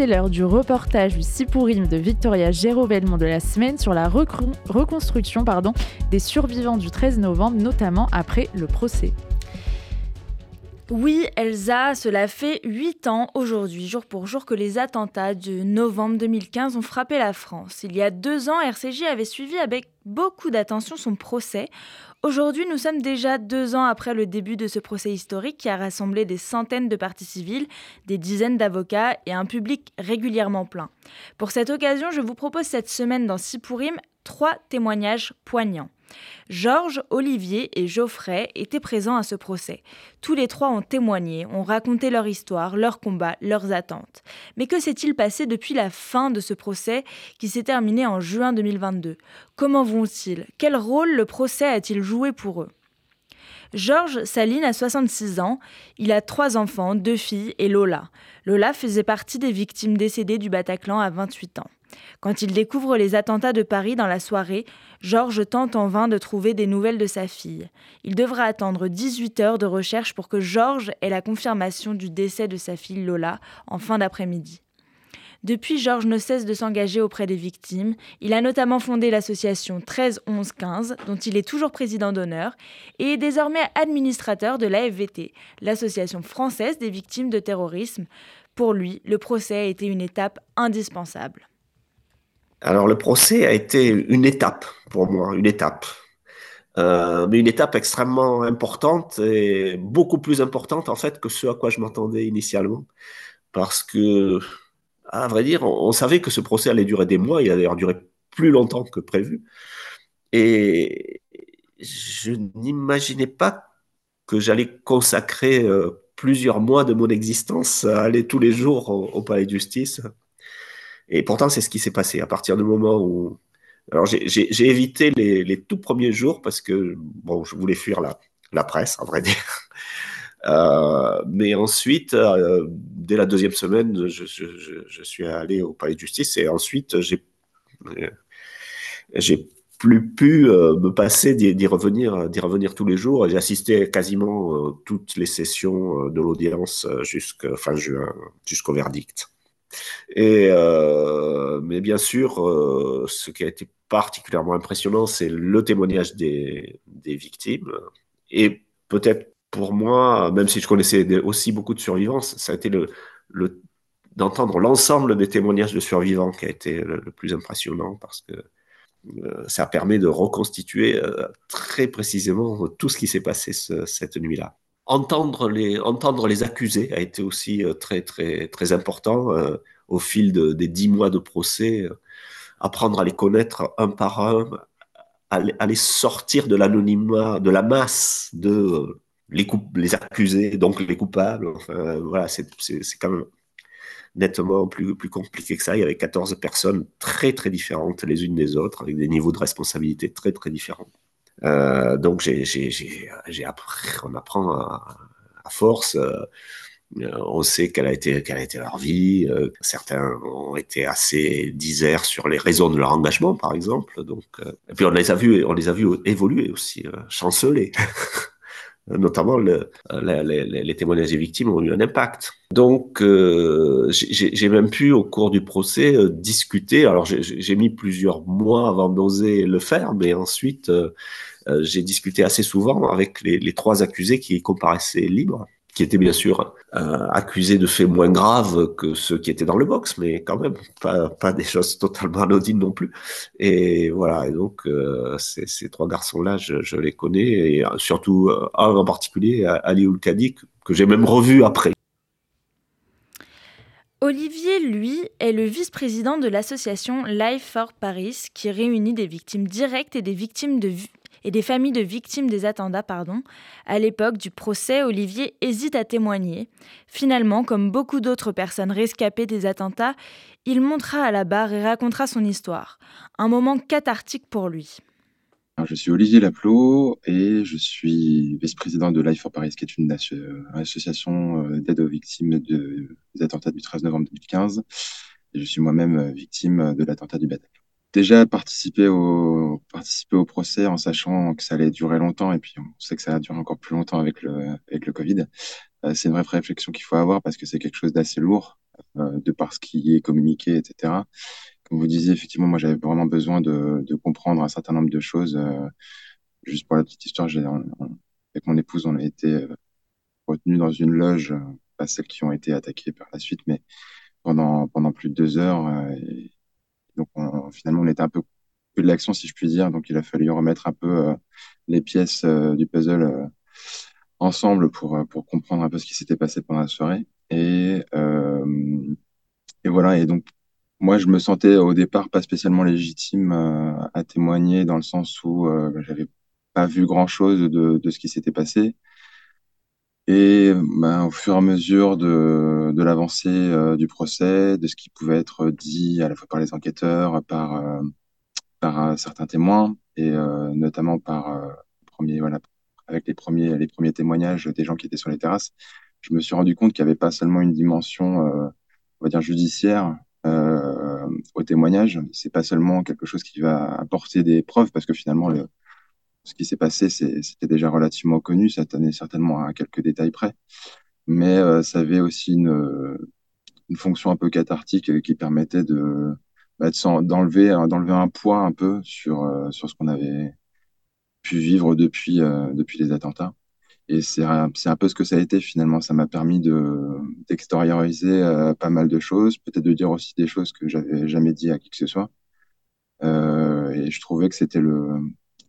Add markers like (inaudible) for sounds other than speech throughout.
c'est l'heure du reportage du Sipourim de Victoria Géraud de la semaine sur la reconstruction des survivants du 13 novembre, notamment après le procès. Oui, Elsa, cela fait 8 ans aujourd'hui, jour pour jour, que les attentats de novembre 2015 ont frappé la France. Il y a deux ans, RCJ avait suivi avec beaucoup d'attention son procès. Aujourd'hui, nous sommes déjà deux ans après le début de ce procès historique qui a rassemblé des centaines de parties civiles, des dizaines d'avocats et un public régulièrement plein. Pour cette occasion, je vous propose cette semaine dans Sipourim trois témoignages poignants. Georges, Olivier et Geoffrey étaient présents à ce procès. Tous les trois ont témoigné, ont raconté leur histoire, leurs combats, leurs attentes. Mais que s'est-il passé depuis la fin de ce procès qui s'est terminé en juin 2022 Comment vont-ils? Quel rôle le procès a-t-il joué pour eux? Georges Saline a 66 ans, il a trois enfants, deux filles et Lola. Lola faisait partie des victimes décédées du Bataclan à 28 ans. Quand il découvre les attentats de Paris dans la soirée, Georges tente en vain de trouver des nouvelles de sa fille. Il devra attendre 18 heures de recherche pour que Georges ait la confirmation du décès de sa fille Lola en fin d'après-midi. Depuis, Georges ne cesse de s'engager auprès des victimes. Il a notamment fondé l'association 13 11 15, dont il est toujours président d'honneur, et est désormais administrateur de l'AFVT, l'Association française des victimes de terrorisme. Pour lui, le procès a été une étape indispensable. Alors le procès a été une étape pour moi, une étape. Euh, mais une étape extrêmement importante et beaucoup plus importante en fait que ce à quoi je m'attendais initialement. Parce que, à vrai dire, on, savait que ce procès allait durer des mois, il a d'ailleurs duré plus longtemps que prévu. Et je n'imaginais pas que j'allais consacrer euh, plusieurs mois de mon existence à aller tous les jours au palais de justice et pourtant, c'est ce qui s'est passé. À partir du moment où. Alors, j'ai évité les, tout premiers jours parce que, je voulais fuir la, la presse, à vrai dire. Euh, mais ensuite, euh, dès la deuxième semaine, je, suis allé au palais de justice et ensuite, j'ai plus pu euh, me passer d'y revenir, d'y revenir tous les jours. J'ai assisté quasiment toutes les sessions de l'audience jusqu'à fin juin, jusqu'au verdict. Et, mais bien sûr, ce qui a été particulièrement impressionnant, c'est le témoignage des, des victimes. Et peut-être pour moi, même si je connaissais aussi beaucoup de survivants, ça a été d'entendre l'ensemble des témoignages de survivants qui a été le, plus impressionnant parce que euh, ça permet de reconstituer euh, très précisément tout ce qui s'est passé ce, cette nuit-là entendre les, entendre les accusés a été aussi euh, très, très, très important au fil des dix mois de procès. Apprendre à les connaître un par un, à, les sortir de l'anonymat, de la masse de les, les accusés, donc les coupables. Enfin, voilà, c'est quand même nettement plus, plus compliqué que ça. Il y avait 14 personnes très, très différentes les unes des autres, avec des niveaux de responsabilité très, très différents. Euh, donc j'ai, appris, on apprend à, à force. Euh, on sait quelle a été, quelle a été leur vie. Euh, certains ont été assez diserts sur les raisons de leur engagement, par exemple. Donc, euh, et puis on les a vus, on les a vus évoluer aussi, chanceler. (laughs) Notamment le, les, témoignages des victimes ont eu un impact. Donc, euh, j'ai même pu, au cours du procès, discuter. Alors, j'ai mis plusieurs mois avant d'oser le faire, mais ensuite, euh, j'ai discuté assez souvent avec les, les, trois accusés qui comparaissaient libres, qui étaient bien sûr euh, accusés de faits moins graves que ceux qui étaient dans le box, mais quand même pas, des choses totalement anodines non plus. Et voilà, et donc euh, ces, trois garçons-là, je, je, les connais, et surtout euh, un en particulier, Ali Oulkadi, que j'ai même revu après. Olivier, lui, est le vice-président de l'association Life for Paris, qui réunit des victimes directes et des victimes de, et des familles de victimes des attentats. Pardon. À l'époque du procès, Olivier hésite à témoigner. Finalement, comme beaucoup d'autres personnes rescapées des attentats, il montera à la barre et racontera son histoire. Un moment cathartique pour lui. Je suis Olivier Laplot et je suis vice-président de Life for Paris, qui est une association euh, d'aide aux victimes des attentats du 13 novembre 2015. Et je suis moi-même euh, victime de l'attentat du Bataclan déjà participer au, participer au procès en sachant que ça allait durer longtemps et puis on sait que ça va durer encore plus longtemps avec le, avec le Covid. Euh, c'est une vraie réflexion qu'il faut avoir parce que c'est quelque chose d'assez lourd. de par ce qui est communiqué, etc. Comme vous disiez, effectivement, moi, j'avais vraiment besoin de, de, comprendre un certain nombre de choses. juste pour la petite histoire, j'ai, avec mon épouse, on a été retenus dans une loge, pas celles qui ont été attaquées par la suite, mais pendant, pendant plus de deux heures. Et donc, finalement, on était un peu de l'action, si je puis dire. Donc, il a fallu remettre un peu les pièces du puzzle ensemble pour, euh, pour comprendre un peu ce qui s'était passé pendant la soirée. Et, euh, et voilà, et donc moi, je me sentais au départ pas spécialement légitime euh, à témoigner dans le sens où euh, j'avais pas vu grand-chose de, de ce qui s'était passé. Et ben, au fur et à mesure de, l'avancée euh, du procès, de ce qui pouvait être dit à la fois par les enquêteurs, par, par certains témoins, et notamment par avec les premiers, les premiers témoignages des gens qui étaient sur les terrasses, je me suis rendu compte qu'il n'y avait pas seulement une dimension, euh, on va dire, judiciaire euh, au témoignage. C'est pas seulement quelque chose qui va apporter des preuves, parce que finalement, le, ce qui s'est passé, c'était déjà relativement connu. Ça tenait certainement à quelques détails près. Mais euh, ça avait aussi une, fonction un peu cathartique qui permettait bah, d'enlever un poids un peu sur sur ce qu'on avait pu vivre depuis, euh, les attentats. Et c'est un, peu ce que ça a été finalement. Ça m'a permis de euh, pas mal de choses, peut-être de dire aussi des choses que j'avais jamais dit à qui que ce soit. Euh, et je trouvais que c'était le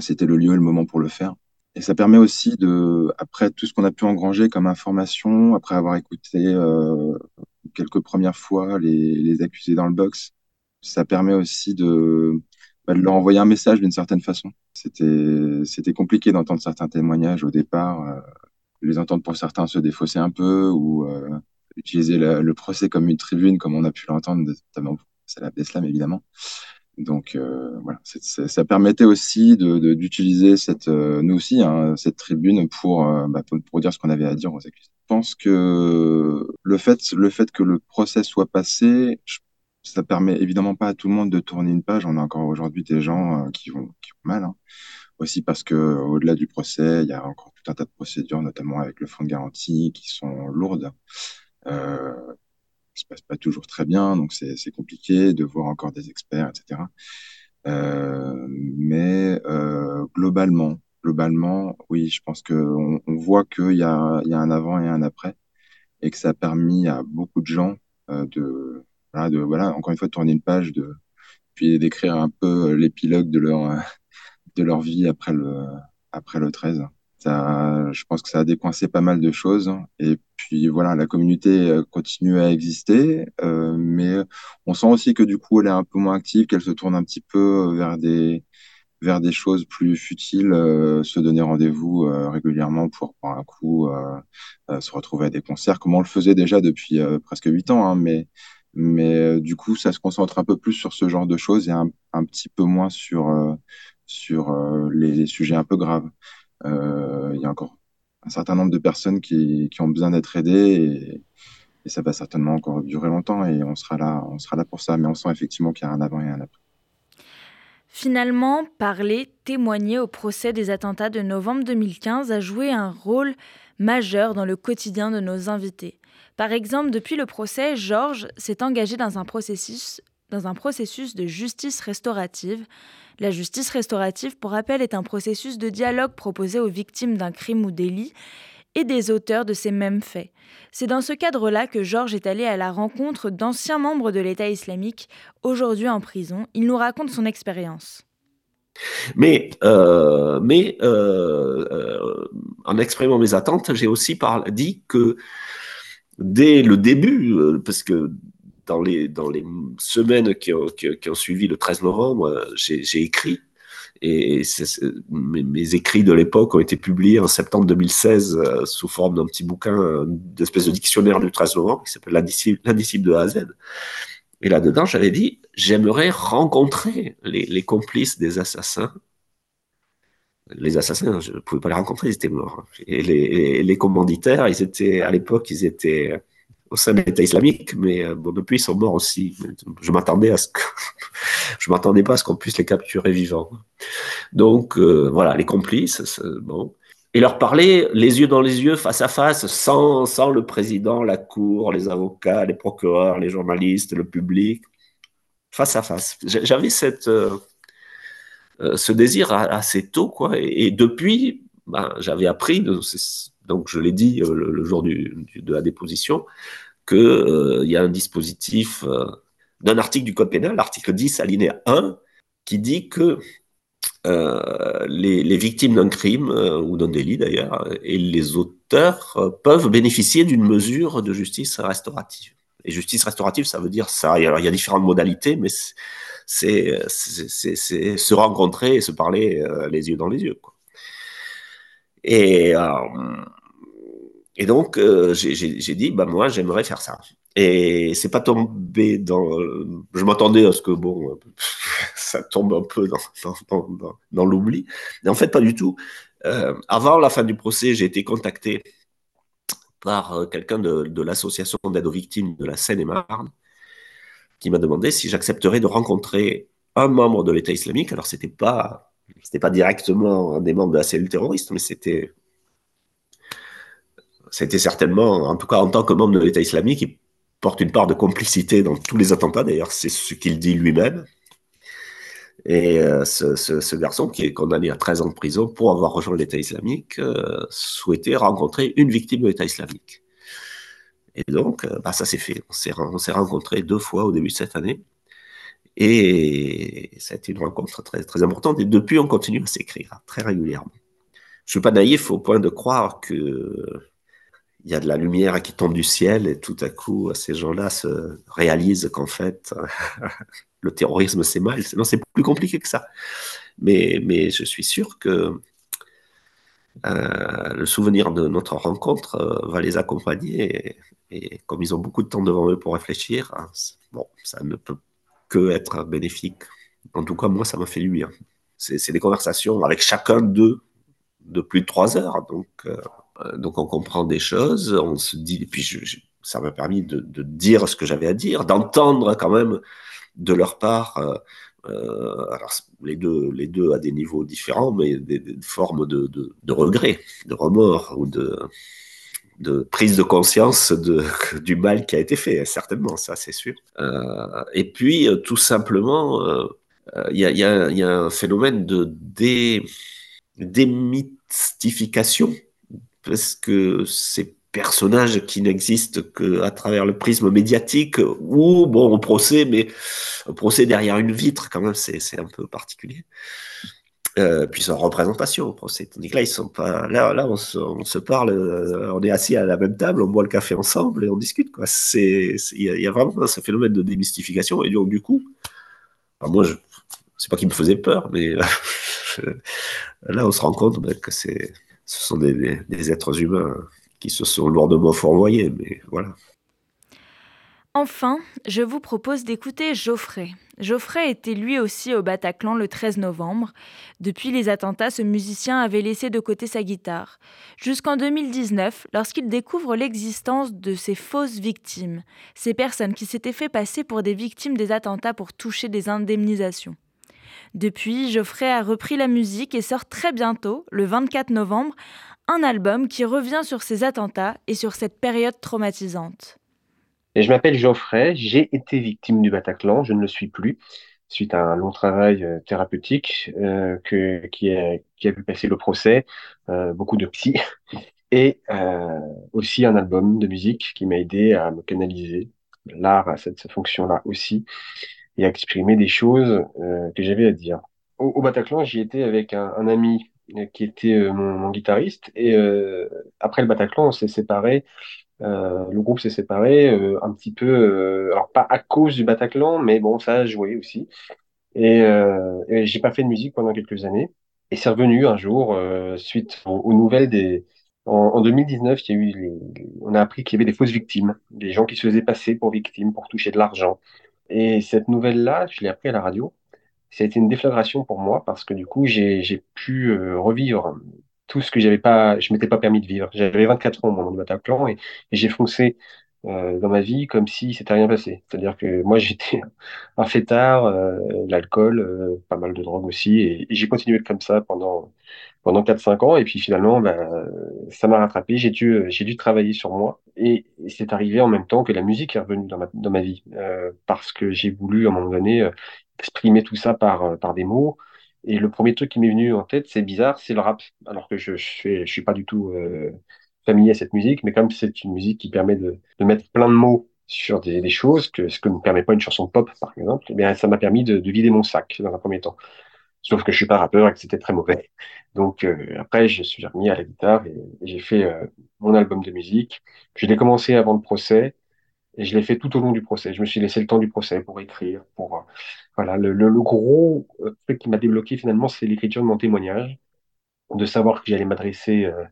c'était le lieu et le moment pour le faire. Et ça permet aussi de, après tout ce qu'on a pu engranger comme information, après avoir écouté euh, quelques premières fois les, les accusés dans le box, ça permet aussi de bah, de leur envoyer un message d'une certaine façon. C'était, c'était compliqué d'entendre certains témoignages au départ, euh, les entendre pour certains se défausser un peu ou euh, utiliser le procès comme une tribune, comme on a pu l'entendre, notamment c'est la Beslam évidemment. Donc euh, voilà, ça permettait aussi de, d'utiliser cette, euh, nous aussi, hein, cette tribune pour, euh, bah, pour, pour dire ce qu'on avait à dire aux accusés. Je pense que le fait, le fait que le procès soit passé, je ça permet évidemment pas à tout le monde de tourner une page. On a encore aujourd'hui des gens qui, vont, qui vont mal. Hein. Aussi parce que au-delà du procès, il y a encore tout un tas de procédures, notamment avec le fonds de garantie, qui sont lourdes. Euh, ça se passe pas toujours très bien, donc c'est compliqué de voir encore des experts, etc. Euh, mais euh, globalement, globalement, oui, je pense qu'on on voit qu'il y a, un avant et un après, et que ça a permis à beaucoup de gens euh, de voilà encore une fois de tourner une page puis d'écrire un peu l'épilogue de leur (laughs) de leur vie après le après le 13 je pense que ça a décoincé pas mal de choses et puis voilà la communauté euh, continue à exister mais on sent aussi que du coup elle est un peu moins active qu'elle se tourne un petit peu vers des vers des choses plus futiles, se donner rendez-vous régulièrement pour prendre un coup, se retrouver à des concerts, comme on le faisait déjà depuis presque huit ans, hein, mais mais euh, du coup, ça se concentre un peu plus sur ce genre de choses et un, un petit peu moins sur, euh, sur euh, les, sujets un peu graves. Il y a encore un certain nombre de personnes qui, qui ont besoin d'être aidées et, et, ça va certainement encore durer longtemps et on sera là, on sera là pour ça. Mais on sent effectivement qu'il y a un avant et un après. Finalement, parler, témoigner au procès des attentats de novembre 2015 a joué un rôle majeur dans le quotidien de nos invités. Par exemple, depuis le procès, Georges s'est engagé dans un processus dans un processus de justice restaurative. La justice restaurative, pour rappel, est un processus de dialogue proposé aux victimes d'un crime ou délit et des auteurs de ces mêmes faits. C'est dans ce cadre-là que Georges est allé à la rencontre d'anciens membres de l'État islamique, aujourd'hui en prison. Il nous raconte son expérience. Mais, euh, mais euh, euh, en exprimant mes attentes, j'ai aussi dit que dès le début, parce que dans les, dans les semaines qui ont, qui, ont suivi le 13 novembre, euh, j'ai écrit. Et mes, écrits de l'époque ont été publiés en septembre 2016 euh, sous forme d'un petit bouquin, d'espèce de dictionnaire du 13 novembre qui s'appelle L'indisciple de A à Z. Et là-dedans, j'avais dit, j'aimerais rencontrer les, les, complices des assassins les assassins, je ne pouvais pas les rencontrer, ils étaient morts. Et les, les commanditaires, ils étaient, à l'époque, ils étaient au sein de l'État islamique, mais euh, bon, depuis, ils sont morts aussi. Je m'attendais à ce que, (laughs) je m'attendais pas à ce qu'on puisse les capturer vivants. Donc, euh, voilà, les complices, bon. et leur parler les yeux dans les yeux, face à face, sans, sans le président, la cour, les avocats, les procureurs, les journalistes, le public, face à face. J'avais euh, ce désir assez tôt, quoi. Et, depuis, ben, j'avais appris, donc je l'ai dit euh, le, jour de la déposition, qu'il y a un dispositif d'un article du Code pénal, l'article 10, alinéa 1, qui dit que euh, les, victimes d'un crime euh, ou d'un délit d'ailleurs et les auteurs euh, peuvent bénéficier d'une mesure de justice restaurative. Et justice restaurative, ça veut dire ça. Alors, il y a différentes modalités, mais c'est se rencontrer et se parler les yeux dans les yeux. Quoi. Et, et donc, j'ai dit, bah, moi, j'aimerais faire ça. Et c'est pas tombé dans. Je m'attendais à ce que, bon, (laughs) ça tombe un peu dans, l'oubli. Mais en fait, pas du tout. Euh, avant la fin du procès, j'ai été contacté par euh, quelqu'un de, de l'association d'aide aux victimes de la Seine-et-Marne qui m'a demandé si j'accepterais de rencontrer un membre de l'État islamique. Alors, c'était pas, c'était pas directement un des membres de la cellule terroriste, mais c'était, c'était certainement, en tout cas en tant que membre de l'État islamique, porte une part de complicité dans tous les attentats, d'ailleurs, c'est ce qu'il dit lui-même. Et euh, ce, garçon, qui est condamné à 13 ans de prison pour avoir rejoint l'État islamique, euh, souhaitait rencontrer une victime de l'État islamique. Et donc, euh, bah, ça s'est fait. On s'est rencontrés deux fois au début de cette année. Et ça a été une rencontre très, très importante. Et depuis, on continue à s'écrire très régulièrement. Je ne suis pas naïf au point de croire que il y a de la lumière qui tombe du ciel et tout à coup, ces gens-là se réalisent qu'en fait, (laughs) le terrorisme, c'est mal. Non, c'est plus compliqué que ça. Mais, mais je suis sûr que euh, le souvenir de notre rencontre euh, va les accompagner. Et, comme ils ont beaucoup de temps devant eux pour réfléchir, hein, bon, ça ne peut que être bénéfique. En tout cas, moi, ça m'a fait du. C'est des conversations avec chacun d'eux de plus de trois heures. Donc, euh, euh, donc on comprend des choses, on se dit, et puis ça m'a permis de, dire ce que j'avais à dire, d'entendre quand même de leur part, euh, alors les deux, les deux à des niveaux différents, mais des, formes de, de, regret, de remords ou de, de prise de conscience de, (laughs) du mal qui a été fait, certainement, ça c'est sûr. et puis tout simplement, il y, a, y, y, a, un phénomène de dé, démystification parce que ces personnages qui n'existent qu'à travers le prisme médiatique ou bon au procès mais au procès derrière une vitre quand même c'est un peu particulier euh, puis sans représentation au procès tandis que là ils sont pas là là on se, parle euh, on est assis à la même table on boit le café ensemble et on discute quoi il y, a vraiment ce phénomène de démystification et donc du coup moi je c'est pas qui me faisait peur mais là on se rend compte ben, que ce sont des, êtres humains qui se sont lourdement fourvoyés, mais voilà. Enfin, je vous propose d'écouter Geoffrey. Geoffrey était lui aussi au Bataclan le 13 novembre. Depuis les attentats, ce musicien avait laissé de côté sa guitare. Jusqu'en 2019, lorsqu'il découvre l'existence de ces fausses victimes, ces personnes qui s'étaient fait passer pour des victimes des attentats pour toucher des indemnisations. Depuis, Geoffrey a repris la musique et sort très bientôt, le 24 novembre, un album qui revient sur ces attentats et sur cette période traumatisante. Je m'appelle Geoffrey, j'ai été victime du Bataclan, je ne le suis plus, suite à un long travail euh, thérapeutique euh, qui, a, qui, vu passer le procès, euh, beaucoup de psy, (laughs) et aussi un album de musique qui m'a aidé à me canaliser. L'art a cette fonction-là aussi et à exprimer des choses que j'avais à dire. Au, Bataclan, j'y étais avec un, ami qui était mon, guitariste et après le Bataclan, on s'est séparés. Euh, le groupe s'est séparé un petit peu, alors pas à cause du Bataclan, mais bon, ça a joué aussi. Et, et j'ai pas fait de musique pendant quelques années. Et c'est revenu un jour suite aux, nouvelles des, en, 2019, il y a eu on a appris qu'il y avait des fausses victimes, des gens qui se faisaient passer pour victimes pour toucher de l'argent. Et cette nouvelle-là, je l'ai appris à la radio. Ça a été une déflagration pour moi parce que du coup, j'ai pu euh, revivre tout ce que j'avais pas, je m'étais pas permis de vivre. J'avais 24 ans au moment du Bataclan et, et j'ai foncé euh, dans ma vie comme si c'était rien passé. C'est-à-dire que moi, (laughs) j'étais un fêtard, euh, l'alcool, euh, pas mal de drogue aussi, et, et j'ai continué comme ça pendant pendant 4-5 ans. Et puis finalement, bah, ça m'a rattrapé. J'ai dû, j'ai dû travailler sur moi. Et, c'est arrivé en même temps que la musique est revenue dans ma, dans ma vie. Euh, parce que j'ai voulu, à un moment donné, euh, exprimer tout ça par, euh, par des mots. Et le premier truc qui m'est venu en tête, c'est bizarre, c'est le rap. Alors que je, je, suis, pas du tout euh, familier à cette musique, mais comme c'est une musique qui permet de, mettre plein de mots sur des, choses, que ce que ne permet pas une chanson pop, par exemple, eh bien, ça m'a permis de, de, vider mon sac dans un premier temps. Sauf que je suis pas rappeur et que c'était très mauvais. Donc euh, après, je suis remis à la guitare et, j'ai fait euh, mon album de musique. Je l'ai commencé avant le procès et je l'ai fait tout au long du procès. Je me suis laissé le temps du procès pour écrire, pour euh, voilà. Le, le, le gros euh, truc qui m'a débloqué finalement, c'est l'écriture de mon témoignage, de savoir que j'allais m'adresser euh,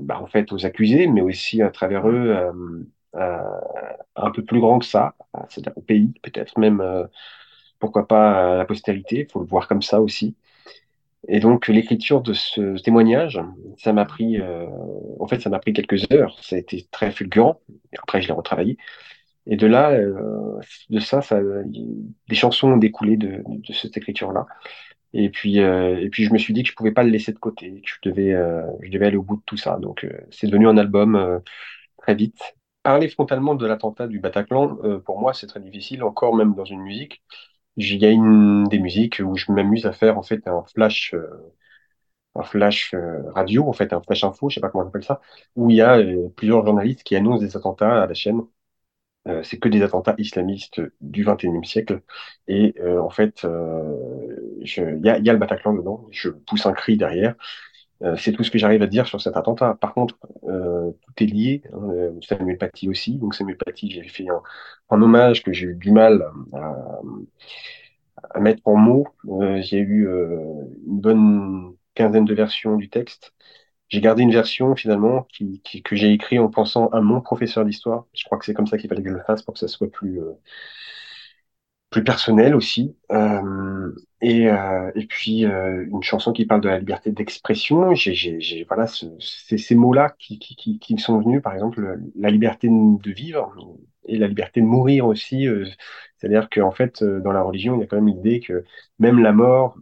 bah, en fait aux accusés, mais aussi à travers eux un peu plus grand que ça, c'est-à-dire au pays, peut-être même pourquoi pas à la postérité, il faut le voir comme ça aussi. Et donc l'écriture de ce témoignage, ça m'a pris, euh, en fait, ça m'a pris quelques heures. Ça a été très fulgurant. Après, je l'ai retravaillé. Et de là, euh, de ça, ça, des chansons ont découlé de, de cette écriture-là. Et puis, euh, et puis, je me suis dit que je pouvais pas le laisser de côté, que je devais, euh, je devais aller au bout de tout ça. Donc, euh, c'est devenu un album euh, très vite. Parler frontalement de l'attentat du Bataclan, pour moi, c'est très difficile, encore même dans une musique il y a une des musiques où je m'amuse à faire en fait un flash, euh, un flash euh, radio, en fait un flash info, je sais pas comment on appelle ça, où il y a euh, plusieurs journalistes qui annoncent des attentats à la chaîne. c'est que des attentats islamistes du 21e siècle. Et en fait, il y a, y a le Bataclan dedans. Je pousse un cri derrière. C'est tout ce que j'arrive à dire sur cet attentat. Par contre, tout est lié. Hein, Samuel Paty aussi. Donc Samuel Paty, j'ai fait un, hommage que j'ai eu du mal à, mettre en mots. Euh, j'ai eu euh, une bonne quinzaine de versions du texte. J'ai gardé une version finalement qui, qui que j'ai écrit en pensant à mon professeur d'histoire. Je crois que c'est comme ça qu'il fallait que je le fasse pour que ça soit plus euh, plus personnel aussi. Euh, et, euh, et puis euh, une chanson qui parle de la liberté d'expression. J'ai, voilà, ces mots-là qui, qui, qui, qui me sont venus. Par exemple, la liberté de vivre et la liberté de mourir aussi. C'est-à-dire qu'en fait, dans la religion, il y a quand même l'idée que même la mort,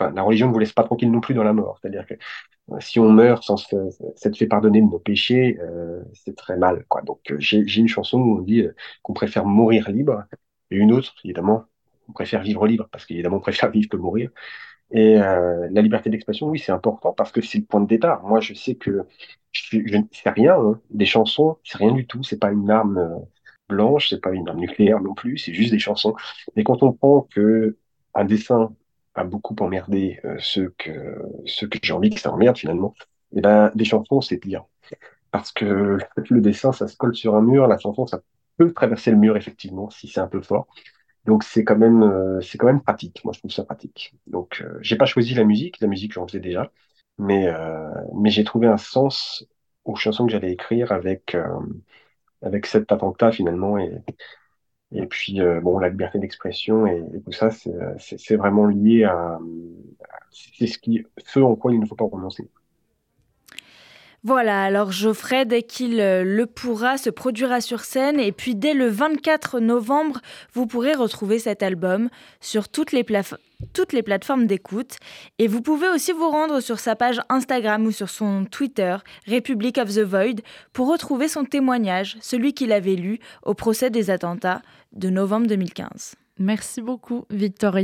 la religion ne vous laisse pas tranquille non plus dans la mort. C'est-à-dire que euh, si on meurt sans s'être fait pardonner de nos péchés, euh, c'est très mal. Quoi. Donc j'ai une chanson où on dit qu'on préfère mourir libre, et une autre, évidemment, on préfère vivre libre, parce qu'évidemment, on préfère vivre que mourir. Et euh, la liberté d'expression, oui, c'est important parce que c'est le point de départ. Moi, je sais que je, je ne sais rien. Hein. Des chansons, c'est rien du tout. C'est pas une arme euh, blanche, c'est pas une arme nucléaire non plus. C'est juste des chansons. Mais quand on prend que un dessin a beaucoup emmerdé euh, ceux que ceux que j'ai envie que ça emmerde finalement, et eh ben des chansons, c'est pire. Parce que (laughs) le dessin, ça se colle sur un mur. La chanson, ça peut traverser le mur effectivement si c'est un peu fort. Donc c'est quand même euh, c'est quand même pratique. Moi je trouve ça pratique. Donc euh, j'ai pas choisi la musique, la musique j'en faisais déjà, mais euh, mais j'ai trouvé un sens aux chansons que j'allais écrire avec euh, avec cet attentat finalement et et puis bon la liberté d'expression et, tout ça c'est c'est vraiment lié à c'est ce qui ce en quoi il ne faut pas renoncer. Voilà, alors Geoffrey, dès qu'il euh, le pourra, se produira sur scène et puis dès le 24 novembre, vous pourrez retrouver cet album sur toutes les, toutes les plateformes d'écoute et vous pouvez aussi vous rendre sur sa page Instagram ou sur son Twitter, Republic of the Void, pour retrouver son témoignage, celui qu'il avait lu au procès des attentats de novembre 2015. Merci beaucoup, Victoria.